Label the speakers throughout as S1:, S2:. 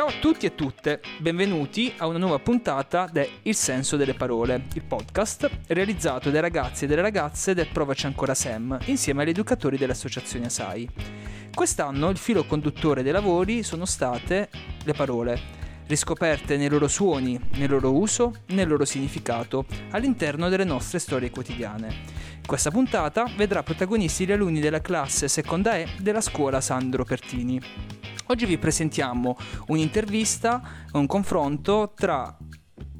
S1: Ciao a tutti e tutte, benvenuti a una nuova puntata de Il senso delle parole, il podcast realizzato dai ragazzi e dalle ragazze del Provaci ancora Sam, insieme agli educatori dell'associazione ASAI. Quest'anno il filo conduttore dei lavori sono state le parole, riscoperte nei loro suoni, nel loro uso, nel loro significato, all'interno delle nostre storie quotidiane. Questa puntata vedrà protagonisti gli alunni della classe seconda E della scuola Sandro Pertini. Oggi vi presentiamo un'intervista, un confronto tra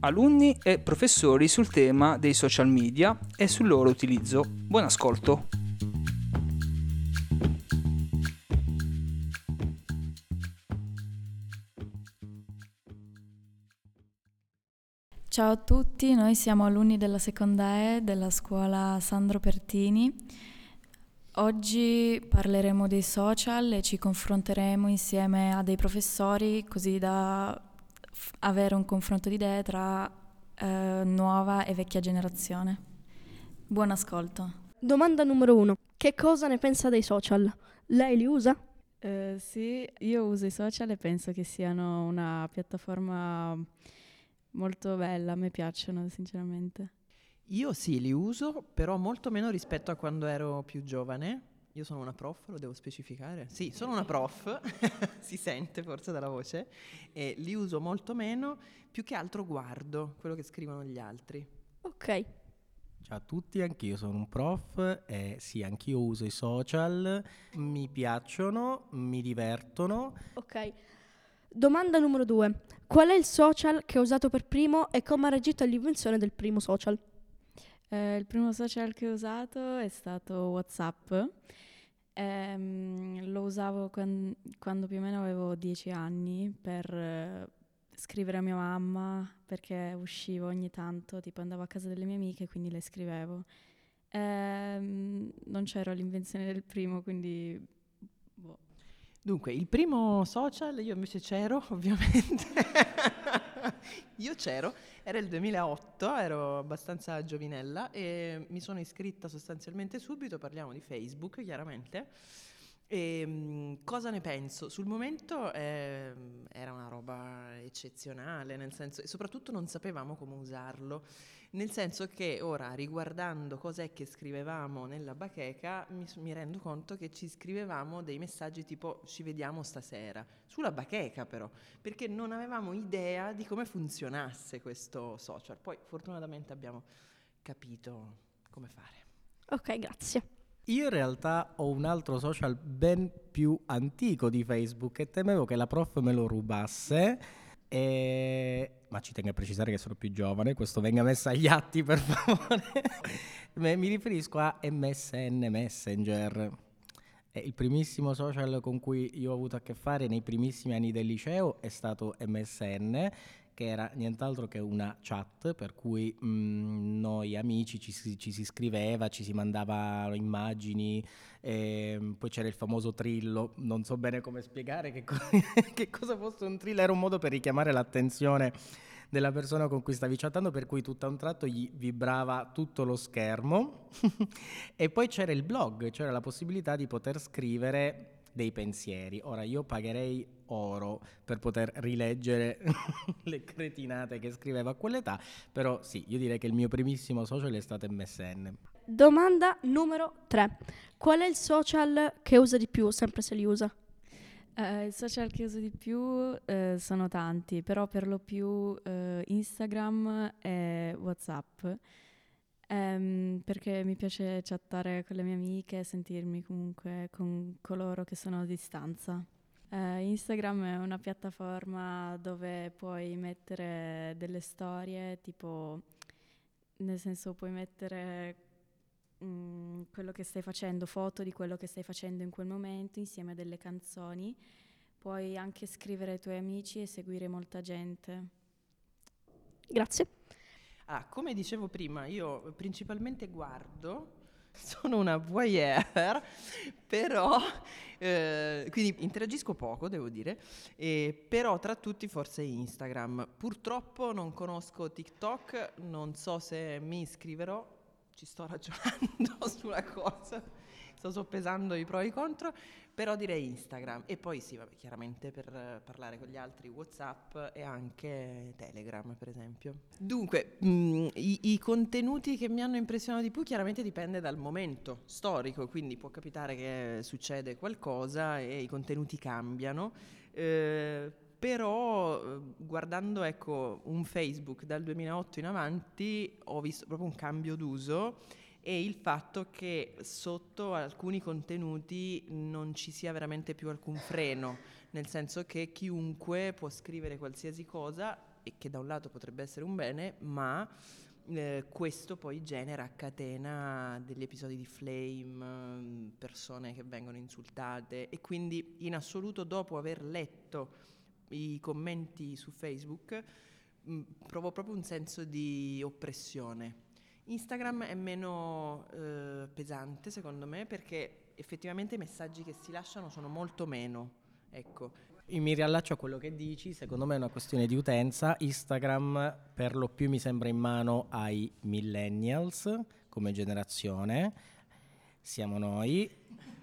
S1: alunni e professori sul tema dei social media e sul loro utilizzo. Buon ascolto!
S2: Ciao a tutti, noi siamo alunni della seconda E della scuola Sandro Pertini. Oggi parleremo dei social e ci confronteremo insieme a dei professori così da f- avere un confronto di idee tra eh, nuova e vecchia generazione. Buon ascolto.
S3: Domanda numero uno. Che cosa ne pensa dei social? Lei li usa?
S4: Eh, sì, io uso i social e penso che siano una piattaforma molto bella, a me piacciono sinceramente.
S5: Io sì, li uso, però molto meno rispetto a quando ero più giovane. Io sono una prof, lo devo specificare. Sì, sono una prof, si sente forse dalla voce, e li uso molto meno, più che altro guardo quello che scrivono gli altri.
S3: Ok.
S6: Ciao a tutti, anch'io sono un prof e sì, anch'io uso i social, mi piacciono, mi divertono.
S3: Ok. Domanda numero due. Qual è il social che ha usato per primo e come ha reagito all'invenzione del primo social?
S4: Eh, il primo social che ho usato è stato WhatsApp. Ehm, lo usavo quan- quando più o meno avevo dieci anni per eh, scrivere a mia mamma perché uscivo ogni tanto, tipo andavo a casa delle mie amiche, quindi le scrivevo. Ehm, non c'ero all'invenzione del primo, quindi.
S5: Dunque, il primo social, io invece c'ero, ovviamente. io c'ero, era il 2008, ero abbastanza giovinella e mi sono iscritta sostanzialmente subito, parliamo di Facebook chiaramente. E, mh, cosa ne penso? Sul momento eh, era una roba eccezionale, nel senso, e soprattutto non sapevamo come usarlo. Nel senso che ora, riguardando cos'è che scrivevamo nella bacheca, mi, mi rendo conto che ci scrivevamo dei messaggi tipo ci vediamo stasera, sulla bacheca però, perché non avevamo idea di come funzionasse questo social. Poi fortunatamente abbiamo capito come fare.
S3: Ok, grazie.
S6: Io in realtà ho un altro social ben più antico di Facebook e temevo che la prof me lo rubasse. e- Ma ci tengo a precisare che sono più giovane, questo venga messo agli atti per favore. Mi riferisco a MSN Messenger. È il primissimo social con cui io ho avuto a che fare nei primissimi anni del liceo è stato MSN, che era nient'altro che una chat per cui mm, noi amici ci si, ci si scriveva, ci si mandava immagini, ehm, poi c'era il famoso trillo, non so bene come spiegare che, co- che cosa fosse un trillo, era un modo per richiamare l'attenzione della persona con cui stavi chattando, per cui tutto a un tratto gli vibrava tutto lo schermo. e poi c'era il blog, c'era la possibilità di poter scrivere dei pensieri. Ora io pagherei oro per poter rileggere le cretinate che scriveva a quell'età, però sì, io direi che il mio primissimo social è stato MSN.
S3: Domanda numero tre. Qual è il social che usa di più, sempre se li usa?
S4: Eh, I social che uso di più eh, sono tanti, però per lo più eh, Instagram e WhatsApp, Ehm, perché mi piace chattare con le mie amiche e sentirmi comunque con coloro che sono a distanza. Eh, Instagram è una piattaforma dove puoi mettere delle storie, tipo, nel senso puoi mettere mm, quello che stai facendo, foto di quello che stai facendo in quel momento insieme a delle canzoni. Puoi anche scrivere ai tuoi amici e seguire molta gente.
S3: Grazie.
S5: Ah, come dicevo prima, io principalmente guardo, sono una voyeur, però, eh, quindi interagisco poco, devo dire, e, però tra tutti forse Instagram. Purtroppo non conosco TikTok, non so se mi iscriverò, ci sto ragionando sulla cosa. Sto soppesando i pro e i contro, però direi Instagram e poi sì, vabbè, chiaramente per parlare con gli altri WhatsApp e anche Telegram, per esempio. Dunque, mh, i, i contenuti che mi hanno impressionato di più chiaramente dipende dal momento storico, quindi può capitare che succede qualcosa e i contenuti cambiano. Eh, però eh, guardando ecco, un Facebook dal 2008 in avanti ho visto proprio un cambio d'uso e il fatto che sotto alcuni contenuti non ci sia veramente più alcun freno, nel senso che chiunque può scrivere qualsiasi cosa e che da un lato potrebbe essere un bene, ma eh, questo poi genera a catena degli episodi di flame, persone che vengono insultate e quindi in assoluto dopo aver letto i commenti su Facebook, mh, provo proprio un senso di oppressione. Instagram è meno eh, pesante secondo me perché effettivamente i messaggi che si lasciano sono molto meno. Ecco.
S6: Mi riallaccio a quello che dici, secondo me è una questione di utenza. Instagram per lo più mi sembra in mano ai millennials come generazione, siamo noi,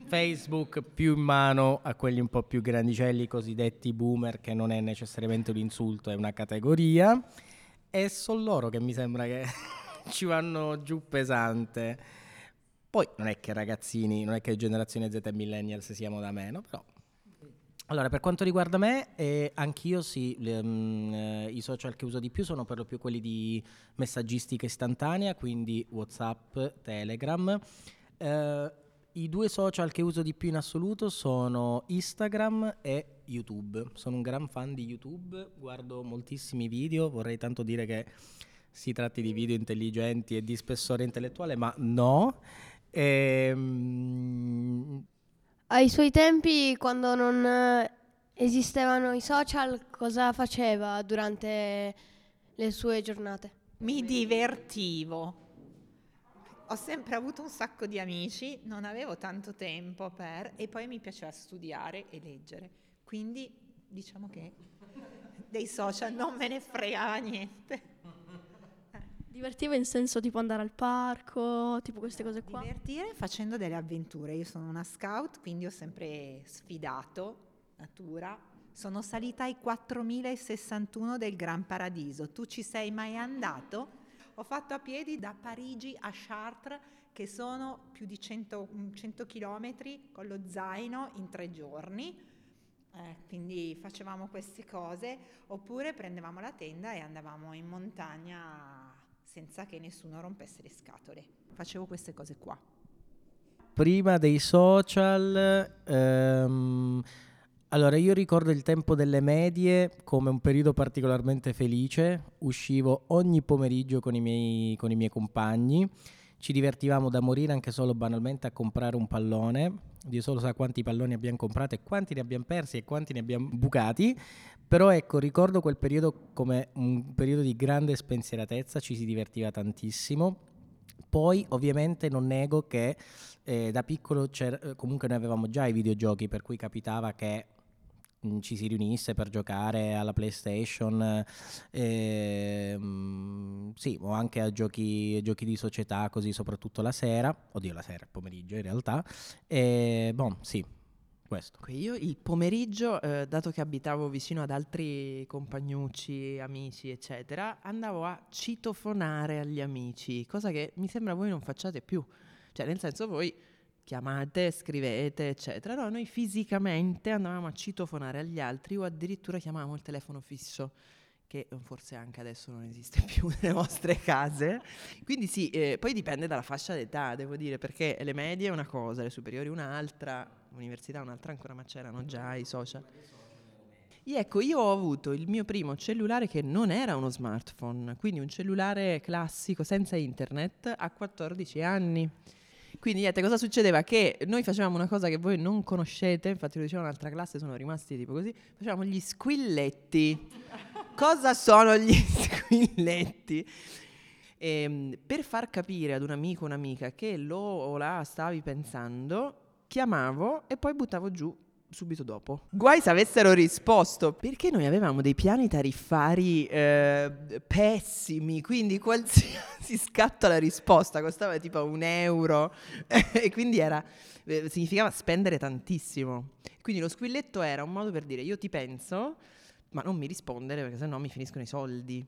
S6: Facebook più in mano a quelli un po' più grandicelli, cosiddetti boomer, che non è necessariamente un insulto, è una categoria. E sono loro che mi sembra che ci vanno giù pesante. Poi non è che ragazzini, non è che generazione Z e millennials siamo da meno, però allora, per quanto riguarda me, eh, anch'io sì, le, um, eh, i social che uso di più sono per lo più quelli di messaggistica istantanea, quindi WhatsApp, Telegram. Eh, i due social che uso di più in assoluto sono Instagram e YouTube. Sono un gran fan di YouTube, guardo moltissimi video, vorrei tanto dire che si tratti di video intelligenti e di spessore intellettuale, ma no. Ehm...
S3: Ai suoi tempi, quando non eh, esistevano i social, cosa faceva durante le sue giornate?
S7: Mi divertivo ho sempre avuto un sacco di amici, non avevo tanto tempo per, e poi mi piaceva studiare e leggere. Quindi diciamo che dei social non me ne fregava niente.
S3: Divertiva in senso tipo andare al parco, tipo queste cose qua?
S7: Divertire facendo delle avventure. Io sono una scout, quindi ho sempre sfidato natura. Sono salita ai 4061 del Gran Paradiso. Tu ci sei mai andato? Ho fatto a piedi da Parigi a Chartres, che sono più di 100, 100 km con lo zaino in tre giorni. Eh, quindi facevamo queste cose, oppure prendevamo la tenda e andavamo in montagna senza che nessuno rompesse le scatole. Facevo queste cose qua.
S6: Prima dei social, ehm, allora, io ricordo il tempo delle medie come un periodo particolarmente felice. Uscivo ogni pomeriggio con i miei, con i miei compagni. Ci divertivamo da morire anche solo banalmente a comprare un pallone. Dio solo sa quanti palloni abbiamo comprato e quanti ne abbiamo persi e quanti ne abbiamo bucati. Però ecco, ricordo quel periodo come un periodo di grande spensieratezza, ci si divertiva tantissimo. Poi ovviamente non nego che eh, da piccolo comunque noi avevamo già i videogiochi, per cui capitava che ci si riunisse per giocare alla PlayStation, eh, sì, o anche a giochi, giochi, di società, così soprattutto la sera, oddio la sera, il pomeriggio in realtà, e boh, sì, questo.
S5: Io il pomeriggio, eh, dato che abitavo vicino ad altri compagnucci, amici, eccetera, andavo a citofonare agli amici, cosa che mi sembra voi non facciate più. Cioè, nel senso voi chiamate, scrivete, eccetera. No, noi fisicamente andavamo a citofonare agli altri o addirittura chiamavamo il telefono fisso che forse anche adesso non esiste più nelle vostre case. Quindi sì, eh, poi dipende dalla fascia d'età, devo dire, perché le medie è una cosa, le superiori un'altra, l'università un'altra ancora, ma c'erano già i social. Ecco, io ho avuto il mio primo cellulare che non era uno smartphone, quindi un cellulare classico senza internet a 14 anni. Quindi niente, cosa succedeva? Che noi facevamo una cosa che voi non conoscete, infatti lo diceva un'altra classe, sono rimasti tipo così, facevamo gli squilletti. cosa sono gli squilletti? E, ehm, per far capire ad un amico o un'amica che lo o la stavi pensando, chiamavo e poi buttavo giù subito dopo. Guai se avessero risposto perché noi avevamo dei piani tariffari eh, pessimi, quindi qualsiasi scatto alla risposta costava tipo un euro e quindi era, eh, significava spendere tantissimo. Quindi lo squilletto era un modo per dire io ti penso, ma non mi rispondere perché sennò mi finiscono i soldi.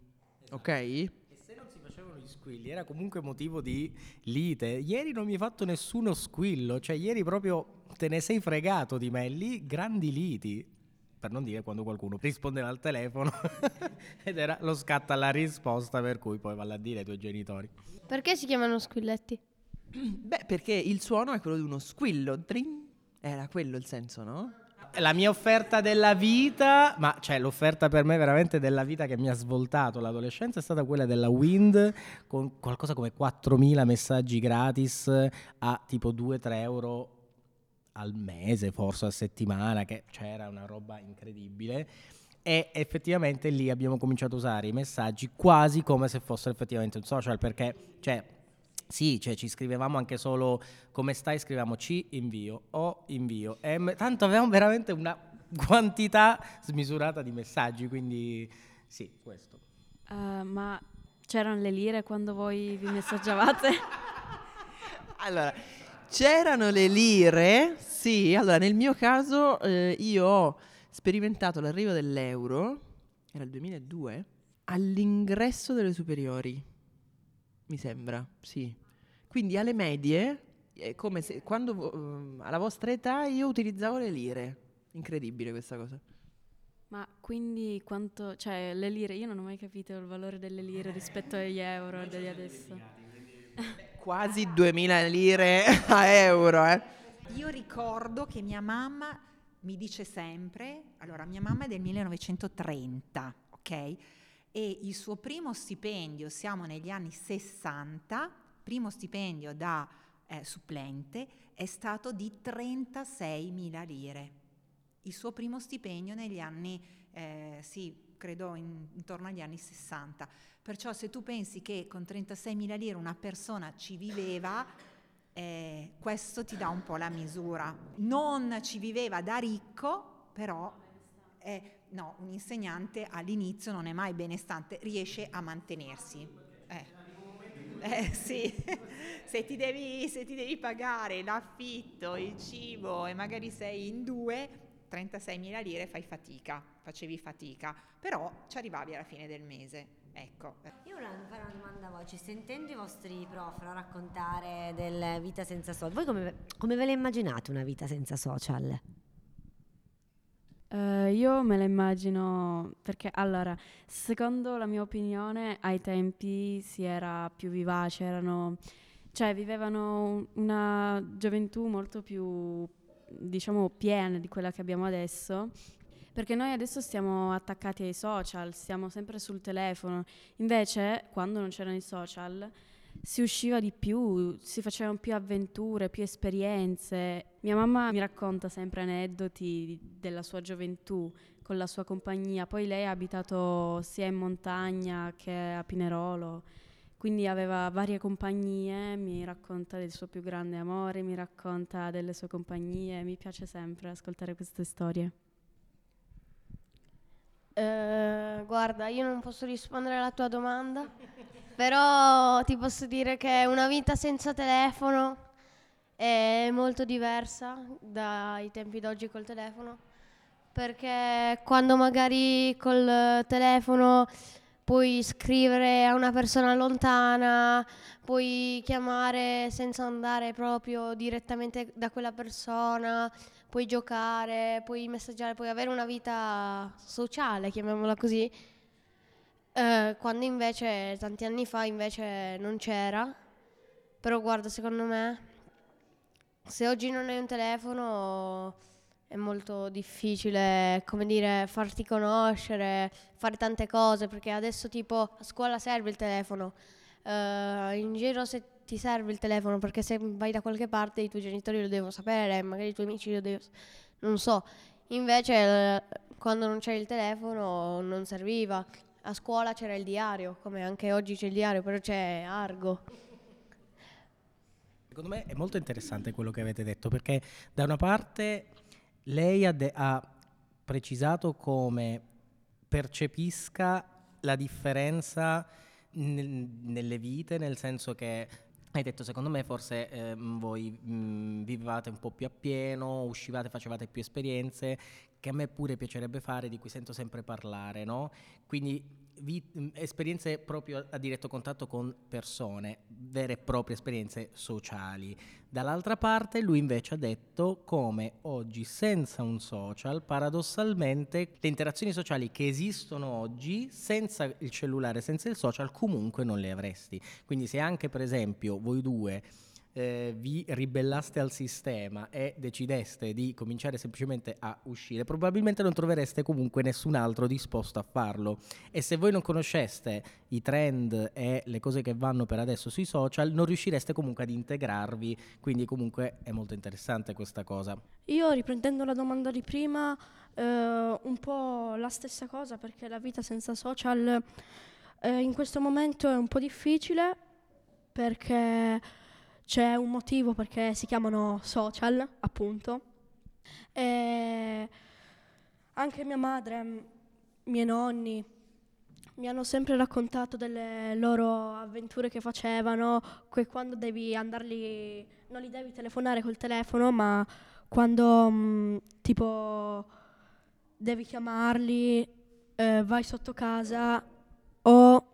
S5: Ok?
S6: E se non si facevano gli squilli era comunque motivo di lite. Ieri non mi hai fatto nessuno squillo, cioè ieri proprio te ne sei fregato di me, lì grandi liti. Per non dire quando qualcuno rispondeva al telefono ed era lo scatto alla risposta per cui poi valla a dire ai tuoi genitori.
S3: Perché si chiamano squilletti?
S5: Beh, perché il suono è quello di uno squillo. Drin. Era quello il senso, no?
S6: La mia offerta della vita, ma cioè l'offerta per me veramente della vita che mi ha svoltato l'adolescenza è stata quella della Wind con qualcosa come 4.000 messaggi gratis a tipo 2-3 euro al mese, forse a settimana, che c'era una roba incredibile. E effettivamente lì abbiamo cominciato a usare i messaggi quasi come se fossero effettivamente un social, perché cioè, sì, cioè ci scrivevamo anche solo come stai, scrivevamo C invio, O invio, M, tanto avevamo veramente una quantità smisurata di messaggi, quindi sì, questo.
S4: Uh, ma c'erano le lire quando voi vi messaggiavate?
S5: allora, c'erano le lire, sì, allora nel mio caso eh, io ho sperimentato l'arrivo dell'euro, era il 2002, all'ingresso delle superiori, mi sembra, sì. Quindi alle medie, è come se quando uh, alla vostra età io utilizzavo le lire. Incredibile questa cosa.
S4: Ma quindi quanto, cioè le lire, io non ho mai capito il valore delle lire rispetto agli euro di adesso.
S5: Quasi 2000 lire a euro, eh.
S7: Io ricordo che mia mamma mi dice sempre, allora mia mamma è del 1930, ok? E il suo primo stipendio, siamo negli anni 60, primo stipendio da eh, supplente è stato di 36.000 lire. Il suo primo stipendio negli anni, eh, sì, credo in, intorno agli anni 60. Perciò se tu pensi che con 36.000 lire una persona ci viveva, eh, questo ti dà un po' la misura. Non ci viveva da ricco, però eh, no, un insegnante all'inizio non è mai benestante, riesce a mantenersi. Eh. Eh sì, se ti, devi, se ti devi pagare l'affitto, il cibo e magari sei in due, 36.000 lire fai fatica, facevi fatica, però ci arrivavi alla fine del mese. Ecco.
S8: Io volevo fare una domanda a voce, sentendo i vostri prof raccontare della vita senza social, voi come, come ve la immaginate una vita senza social?
S4: Uh, io me la immagino perché allora, secondo la mia opinione, ai tempi si era più vivace, erano, cioè vivevano una gioventù molto più, diciamo, piena di quella che abbiamo adesso. Perché noi adesso stiamo attaccati ai social, stiamo sempre sul telefono. Invece, quando non c'erano i social, si usciva di più, si facevano più avventure, più esperienze. Mia mamma mi racconta sempre aneddoti della sua gioventù con la sua compagnia, poi lei ha abitato sia in montagna che a Pinerolo, quindi aveva varie compagnie, mi racconta del suo più grande amore, mi racconta delle sue compagnie, mi piace sempre ascoltare queste storie.
S3: Uh, guarda, io non posso rispondere alla tua domanda. Però ti posso dire che una vita senza telefono è molto diversa dai tempi d'oggi col telefono, perché quando magari col telefono puoi scrivere a una persona lontana, puoi chiamare senza andare proprio direttamente da quella persona, puoi giocare, puoi messaggiare, puoi avere una vita sociale, chiamiamola così eh, quando invece tanti anni fa invece non c'era. Però guarda, secondo me, se oggi non hai un telefono è molto difficile, come dire, farti conoscere, fare tante cose, perché adesso tipo a scuola serve il telefono, uh, in giro se ti serve il telefono, perché se vai da qualche parte i tuoi genitori lo devono sapere, magari i tuoi amici lo devono, non so. Invece quando non c'è il telefono non serviva. A scuola c'era il diario, come anche oggi c'è il diario, però c'è Argo.
S6: Secondo me è molto interessante quello che avete detto perché da una parte lei ha, de- ha precisato come percepisca la differenza nel- nelle vite, nel senso che hai detto secondo me forse ehm, voi mh, vivevate un po' più appieno, uscivate, facevate più esperienze, che a me pure piacerebbe fare, di cui sento sempre parlare, no? Quindi vi- mh, esperienze proprio a diretto contatto con persone, vere e proprie esperienze sociali. Dall'altra parte lui invece ha detto come oggi senza un social, paradossalmente le interazioni sociali che esistono oggi senza il cellulare, senza il social, comunque non le avresti. Quindi se anche per esempio voi due eh, vi ribellaste al sistema e decideste di cominciare semplicemente a uscire, probabilmente non trovereste comunque nessun altro disposto a farlo. E se voi non conosceste i trend e le cose che vanno per adesso sui social, non riuscireste comunque ad integrarvi. Quindi comunque è molto interessante questa cosa.
S9: Io riprendendo la domanda di prima, eh, un po' la stessa cosa perché la vita senza social eh, in questo momento è un po' difficile perché c'è un motivo perché si chiamano social, appunto. E anche mia madre, m- miei nonni mi hanno sempre raccontato delle loro avventure che facevano, che quando devi andarli, non li devi telefonare col telefono, ma quando mm, tipo devi chiamarli, eh, vai sotto casa o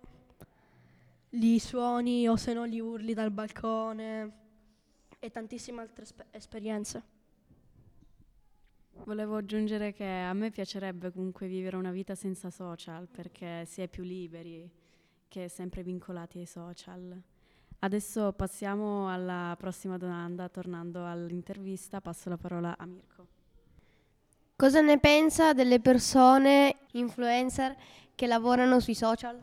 S9: li suoni o se no li urli dal balcone e tantissime altre espe- esperienze.
S4: Volevo aggiungere che a me piacerebbe comunque vivere una vita senza social perché si è più liberi che sempre vincolati ai social. Adesso passiamo alla prossima domanda, tornando all'intervista, passo la parola a Mirko.
S3: Cosa ne pensa delle persone influencer che lavorano sui social?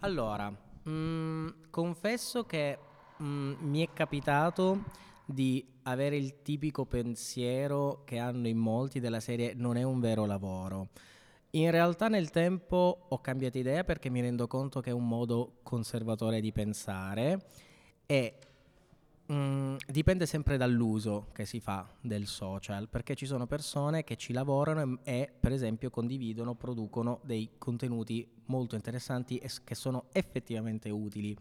S6: Allora, mm, confesso che mm, mi è capitato di avere il tipico pensiero che hanno in molti della serie non è un vero lavoro. In realtà nel tempo ho cambiato idea perché mi rendo conto che è un modo conservatore di pensare e mm, dipende sempre dall'uso che si fa del social, perché ci sono persone che ci lavorano e, e, per esempio condividono, producono dei contenuti molto interessanti e che sono effettivamente utili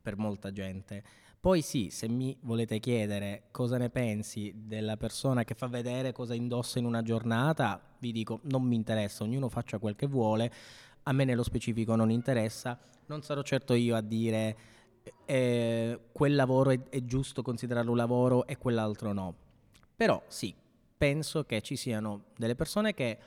S6: per molta gente. Poi sì, se mi volete chiedere cosa ne pensi della persona che fa vedere cosa indossa in una giornata, vi dico non mi interessa, ognuno faccia quel che vuole, a me nello specifico non interessa, non sarò certo io a dire eh, quel lavoro è, è giusto considerarlo un lavoro e quell'altro no. Però sì, penso che ci siano delle persone che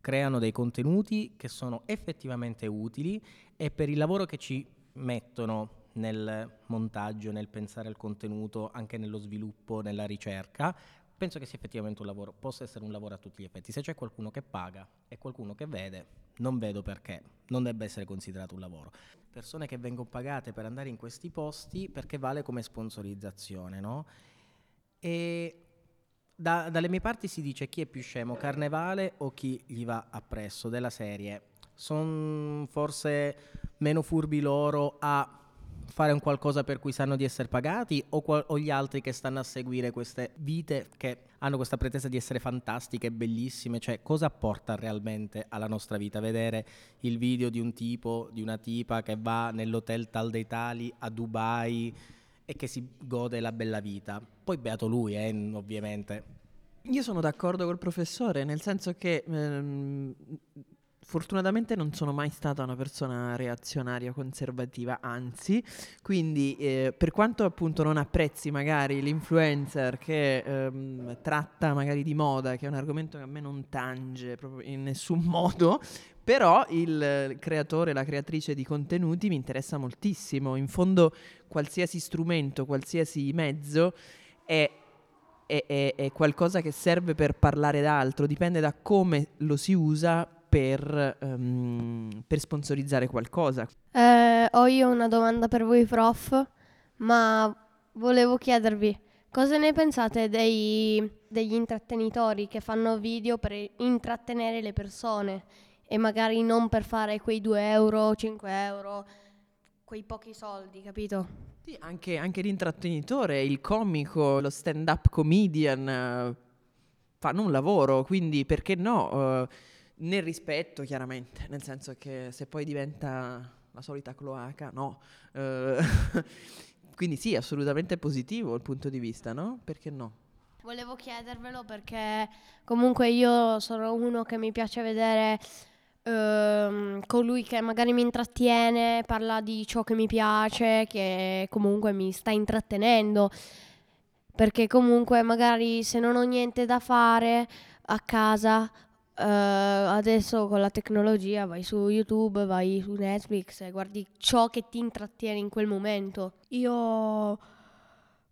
S6: creano dei contenuti che sono effettivamente utili e per il lavoro che ci mettono nel montaggio, nel pensare al contenuto, anche nello sviluppo, nella ricerca, penso che sia effettivamente un lavoro, possa essere un lavoro a tutti gli effetti. Se c'è qualcuno che paga e qualcuno che vede, non vedo perché non debba essere considerato un lavoro. Persone che vengono pagate per andare in questi posti perché vale come sponsorizzazione, no? E da- dalle mie parti si dice chi è più scemo, Carnevale o chi gli va appresso della serie. Sono forse meno furbi loro a fare un qualcosa per cui sanno di essere pagati o, qual- o gli altri che stanno a seguire queste vite che hanno questa pretesa di essere fantastiche, bellissime, cioè cosa apporta realmente alla nostra vita vedere il video di un tipo, di una tipa che va nell'hotel tal dei tali a Dubai e che si gode la bella vita. Poi beato lui, eh, ovviamente.
S5: Io sono d'accordo col professore, nel senso che ehm, fortunatamente non sono mai stata una persona reazionaria conservativa, anzi, quindi eh, per quanto appunto non apprezzi magari l'influencer che ehm, tratta magari di moda, che è un argomento che a me non tange proprio in nessun modo, però il creatore, la creatrice di contenuti mi interessa moltissimo. In fondo qualsiasi strumento, qualsiasi mezzo è è, è- qualcosa che serve per parlare d'altro, dipende da come lo si usa per, ehm, per sponsorizzare qualcosa.
S3: Eh, ho io una domanda per voi, prof, ma volevo chiedervi cosa ne pensate dei- degli intrattenitori che fanno video per intrattenere le persone e magari non per fare quei 2 euro, 5 euro, quei pochi soldi, capito?
S5: Sì, anche, anche l'intrattenitore, il comico, lo stand-up comedian eh, fanno un lavoro, quindi perché no? Eh, nel rispetto, chiaramente, nel senso che se poi diventa la solita cloaca, no. Eh, quindi sì, assolutamente positivo il punto di vista, no? Perché no?
S3: Volevo chiedervelo perché comunque io sono uno che mi piace vedere ehm, colui che magari mi intrattiene, parla di ciò che mi piace, che comunque mi sta intrattenendo. Perché comunque magari se non ho niente da fare a casa, eh, adesso con la tecnologia vai su YouTube, vai su Netflix e guardi ciò che ti intrattiene in quel momento.
S9: Io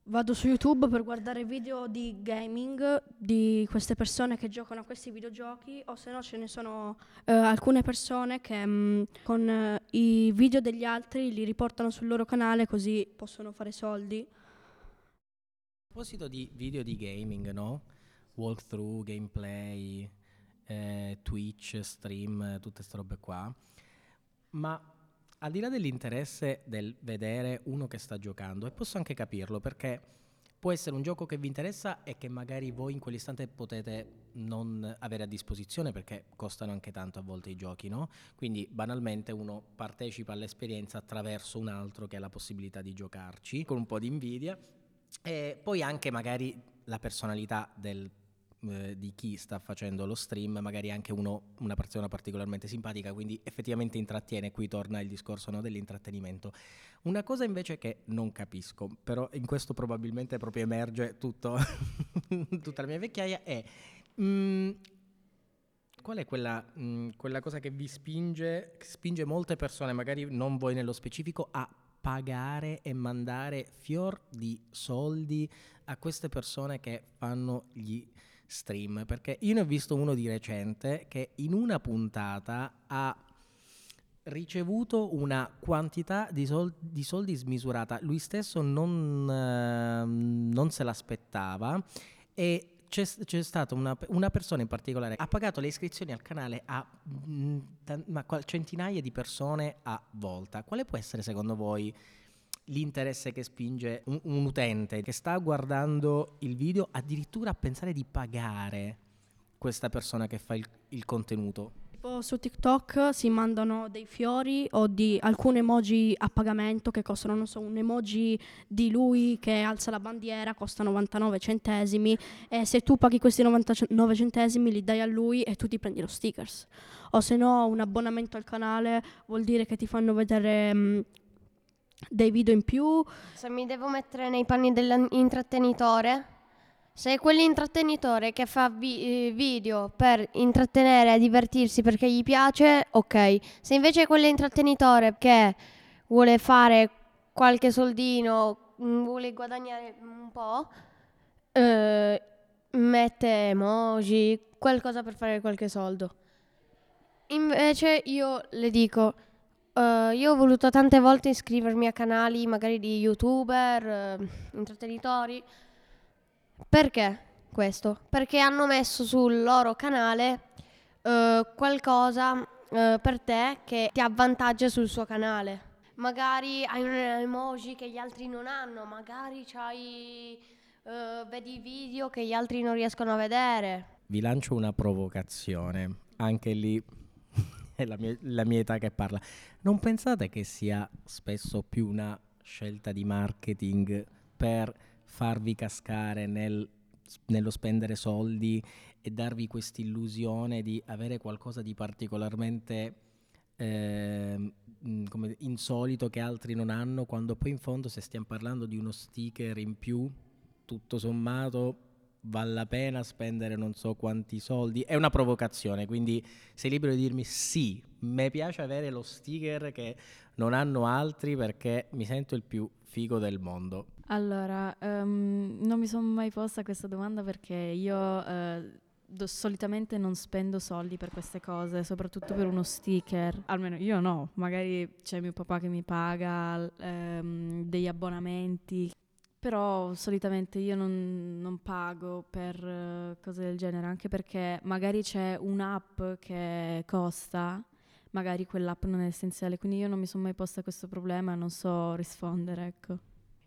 S9: vado su YouTube per guardare video di gaming di queste persone che giocano a questi videogiochi o se no ce ne sono eh, alcune persone che mh, con eh, i video degli altri li riportano sul loro canale così possono fare soldi.
S6: A proposito di video di gaming, no? Walkthrough, gameplay, eh, Twitch, stream, tutte queste robe qua. Ma al di là dell'interesse del vedere uno che sta giocando, e posso anche capirlo perché può essere un gioco che vi interessa e che magari voi in quell'istante potete non avere a disposizione perché costano anche tanto a volte i giochi, no? Quindi banalmente uno partecipa all'esperienza attraverso un altro che ha la possibilità di giocarci con un po' di invidia e poi anche magari la personalità del eh, di chi sta facendo lo stream, magari anche uno, una persona particolarmente simpatica, quindi effettivamente intrattiene, qui torna il discorso no, dell'intrattenimento. Una cosa invece che non capisco, però in questo probabilmente proprio emerge tutto, tutta la mia vecchiaia, è mh, mm, qual è quella, mh, mm, quella, cosa che vi spinge, spinge molte persone, magari non voi nello specifico, a pagare e mandare fior di soldi a queste persone che fanno gli stream, perché io ne ho visto uno di recente che in una puntata ha ricevuto una quantità di, sol- di soldi smisurata, lui stesso non, uh, non se l'aspettava e c'è, c'è stata una, una, persona in particolare ha pagato le iscrizioni al canale a mh, t- centinaia di persone a volta. Quale può essere secondo voi l'interesse che spinge un, un, utente che sta guardando il video addirittura a pensare di pagare questa persona che fa il, il contenuto.
S9: Su TikTok si mandano dei fiori o di alcune emoji a pagamento che costano, non so, un emoji di lui che alza la bandiera costa 99 centesimi e se tu paghi questi 99 centesimi li dai a lui e tu ti prendi lo stickers. O se no un abbonamento al canale vuol dire che ti fanno vedere... Mh, mm, dei video in più.
S3: Se mi devo mettere nei panni dell'intrattenitore, se è quell'intrattenitore che fa vi- eh, video per intrattenere e divertirsi perché gli piace, ok. Se invece è quell'intrattenitore che vuole fare qualche soldino, mm, vuole guadagnare un po', eh, mette emoji, qualcosa per fare qualche soldo. Invece io le dico, Uh, io ho voluto tante volte iscrivermi a canali magari di youtuber, uh, intrattenitori. Perché questo? Perché hanno messo sul loro canale uh, qualcosa per te che ti avvantaggia sul suo canale. Magari hai un emoji che gli altri non hanno, magari c'hai, vedi video che gli altri non riescono a vedere.
S6: Vi lancio una provocazione, anche lì è la mia, la mia età che parla. Non pensate che sia spesso più una scelta di marketing per farvi cascare nel, nello spendere soldi e darvi questa illusione di avere qualcosa di particolarmente eh, insolito che altri non hanno, quando poi in fondo se stiamo parlando di uno sticker in più, tutto sommato vale la pena spendere non so quanti soldi. È una provocazione, quindi sei libero di dirmi sì, mi piace avere lo sticker che non hanno altri perché mi sento il più figo del mondo.
S4: Allora, um, non mi sono mai posta questa domanda perché io uh, do, solitamente non spendo soldi per queste cose, soprattutto per uno sticker. Almeno io no, magari c'è mio papà che mi paga um, degli abbonamenti però solitamente io non, non pago per uh, cose del genere, anche perché magari c'è un'app che costa, magari quell'app non è essenziale, quindi io non mi sono mai posta questo problema non so rispondere, ecco.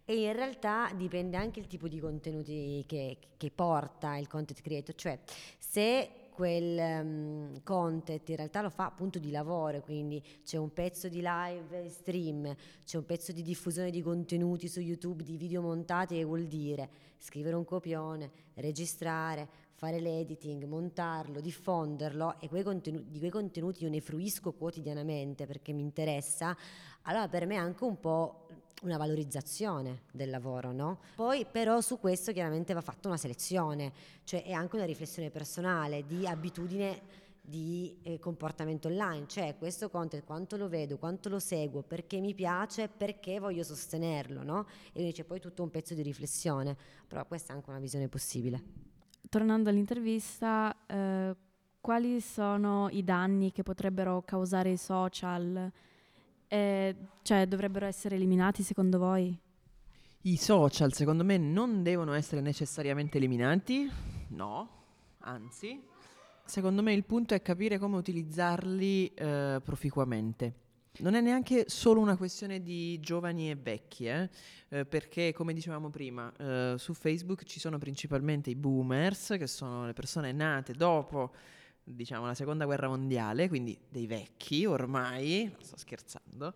S8: E in realtà dipende anche il tipo di contenuti che, che porta il content creator, cioè se quel um, content in realtà lo fa appunto di lavoro, quindi c'è un pezzo di live stream, c'è un pezzo di diffusione di contenuti su YouTube, di video montati, che vuol dire scrivere un copione, registrare, fare l'editing, montarlo, diffonderlo e quei contenuti, di quei contenuti io ne fruisco quotidianamente perché mi interessa, allora per me è anche un po' una valorizzazione del lavoro, no? Poi però su questo chiaramente va fatta una selezione, cioè è anche una riflessione personale di abitudine di eh, comportamento online, cioè questo content quanto lo vedo, quanto lo seguo, perché mi piace, perché voglio sostenerlo, no? E c'è poi tutto un pezzo di riflessione, però questa è anche una visione possibile.
S4: Tornando all'intervista, eh, quali sono i danni che potrebbero causare i social? Eh, cioè, dovrebbero essere eliminati secondo voi?
S5: I social, secondo me, non devono essere necessariamente eliminati, no, anzi, secondo me il punto è capire come utilizzarli eh, proficuamente. Non è neanche solo una questione di giovani e vecchi, eh? Eh, perché come dicevamo prima, eh, su Facebook ci sono principalmente i boomers, che sono le persone nate dopo diciamo, la seconda guerra mondiale, quindi dei vecchi ormai, sto scherzando,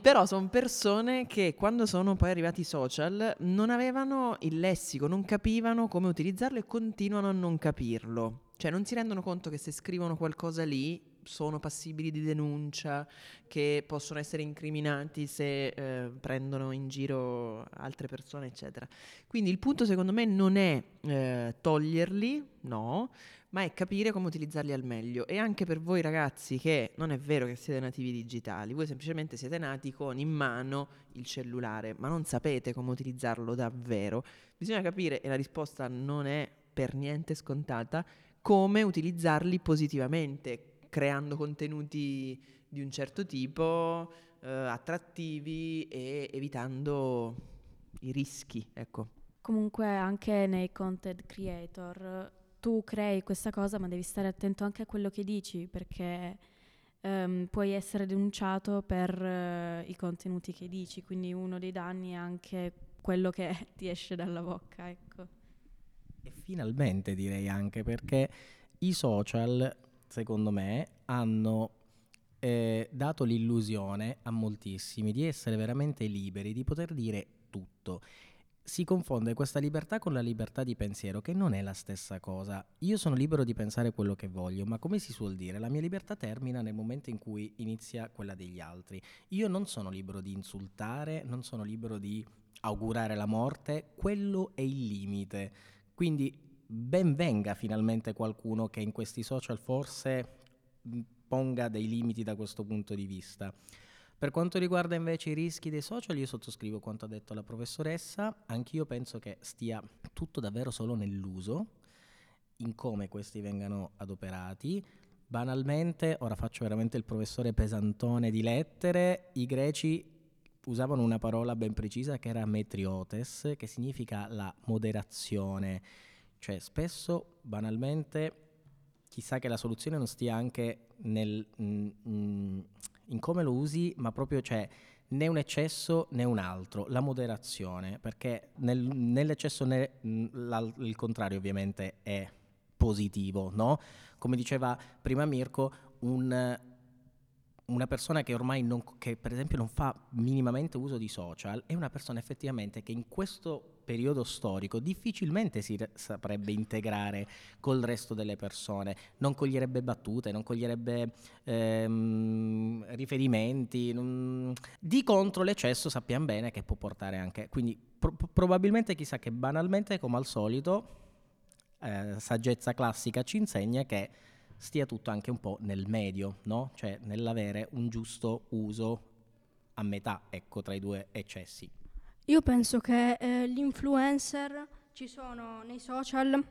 S5: però sono persone che quando sono poi arrivati i social non avevano il lessico, non capivano come utilizzarlo e continuano a non capirlo. Cioè non si rendono conto che se scrivono qualcosa lì sono passibili di denuncia, che possono essere incriminati se eh, prendono in giro altre persone, eccetera. Quindi il punto secondo me non è eh, toglierli, no, ma è capire come utilizzarli al meglio. E anche per voi ragazzi che non è vero che siete nativi digitali, voi semplicemente siete nati con in mano il cellulare, ma non sapete come utilizzarlo davvero. Bisogna capire, e la risposta non è per niente scontata, come utilizzarli positivamente, creando contenuti di un certo tipo, eh, attrattivi e evitando i rischi, ecco.
S4: Comunque anche nei content creator tu crei questa cosa, ma devi stare attento anche a quello che dici, perché um, puoi essere denunciato per uh, i contenuti che dici, quindi uno dei danni è anche quello che ti esce dalla bocca, ecco.
S6: E finalmente direi anche perché i social, secondo me, hanno eh, dato l'illusione a moltissimi di essere veramente liberi, di poter dire tutto si confonde questa libertà con la libertà di pensiero, che non è la stessa cosa. Io sono libero di pensare quello che voglio, ma come si suol dire, la mia libertà termina nel momento in cui inizia quella degli altri. Io non sono libero di insultare, non sono libero di augurare la morte, quello è il limite. Quindi ben venga finalmente qualcuno che in questi social forse ponga dei limiti da questo punto di vista. Per quanto riguarda invece i rischi dei social, io sottoscrivo quanto ha detto la professoressa, anch'io penso che stia tutto davvero solo nell'uso, in come questi vengano adoperati. Banalmente, ora faccio veramente il professore pesantone di lettere, i greci usavano una parola ben precisa che era metriotes, che significa la moderazione, cioè spesso banalmente chissà che la soluzione non stia anche nel... Mm, mm, in come lo usi, ma proprio cioè né un eccesso né un altro, la moderazione, perché nel, nell'eccesso né, il contrario ovviamente è positivo, no? Come diceva prima Mirko, un, una persona che ormai non, che per esempio non fa minimamente uso di social è una persona effettivamente che in questo periodo storico difficilmente si re- saprebbe integrare col resto delle persone, non coglierebbe battute, non coglierebbe ehm, riferimenti. Non... Di contro l'eccesso sappiamo bene che può portare anche, quindi pro- probabilmente chissà che banalmente come al solito, eh, saggezza classica ci insegna che stia tutto anche un po' nel medio, no? cioè nell'avere un giusto uso a metà, ecco, tra i due eccessi.
S9: Io penso che eh, gli influencer ci sono nei social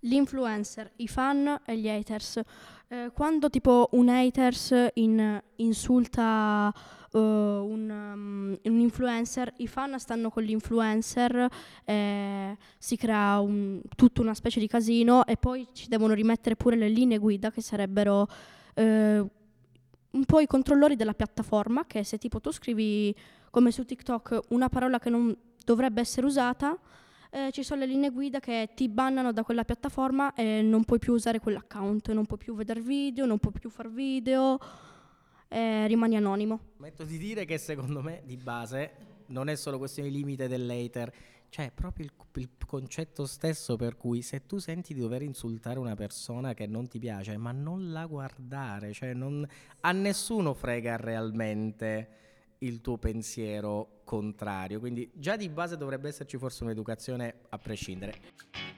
S9: l'influencer, i fan e gli haters. Eh, quando tipo un haters in, insulta uh, un, um, un, influencer, i fan stanno con l'influencer, eh, si crea un, tutta una specie di casino e poi ci devono rimettere pure le linee guida che sarebbero eh, un po' i controllori della piattaforma che se tipo tu scrivi come su TikTok, una parola che non dovrebbe essere usata, eh, ci sono le linee guida che ti bannano da quella piattaforma e non puoi più usare quell'account, non puoi più vedere video, non puoi più fare video, eh, rimani anonimo.
S6: Metto di dire che secondo me di base non è solo questione di limite dell'hater, cioè proprio il, il, concetto stesso per cui se tu senti di dover insultare una persona che non ti piace, ma non la guardare, cioè non, a nessuno frega realmente il tuo pensiero contrario, quindi già di base dovrebbe esserci forse un'educazione a prescindere.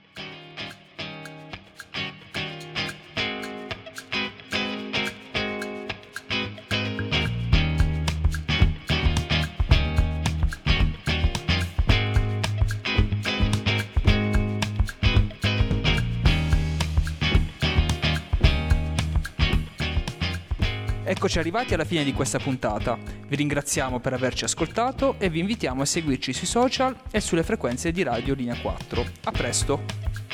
S1: Eccoci arrivati alla fine di questa puntata. Vi ringraziamo per averci ascoltato e vi invitiamo a seguirci sui social e sulle frequenze di Radio Linea 4. A presto!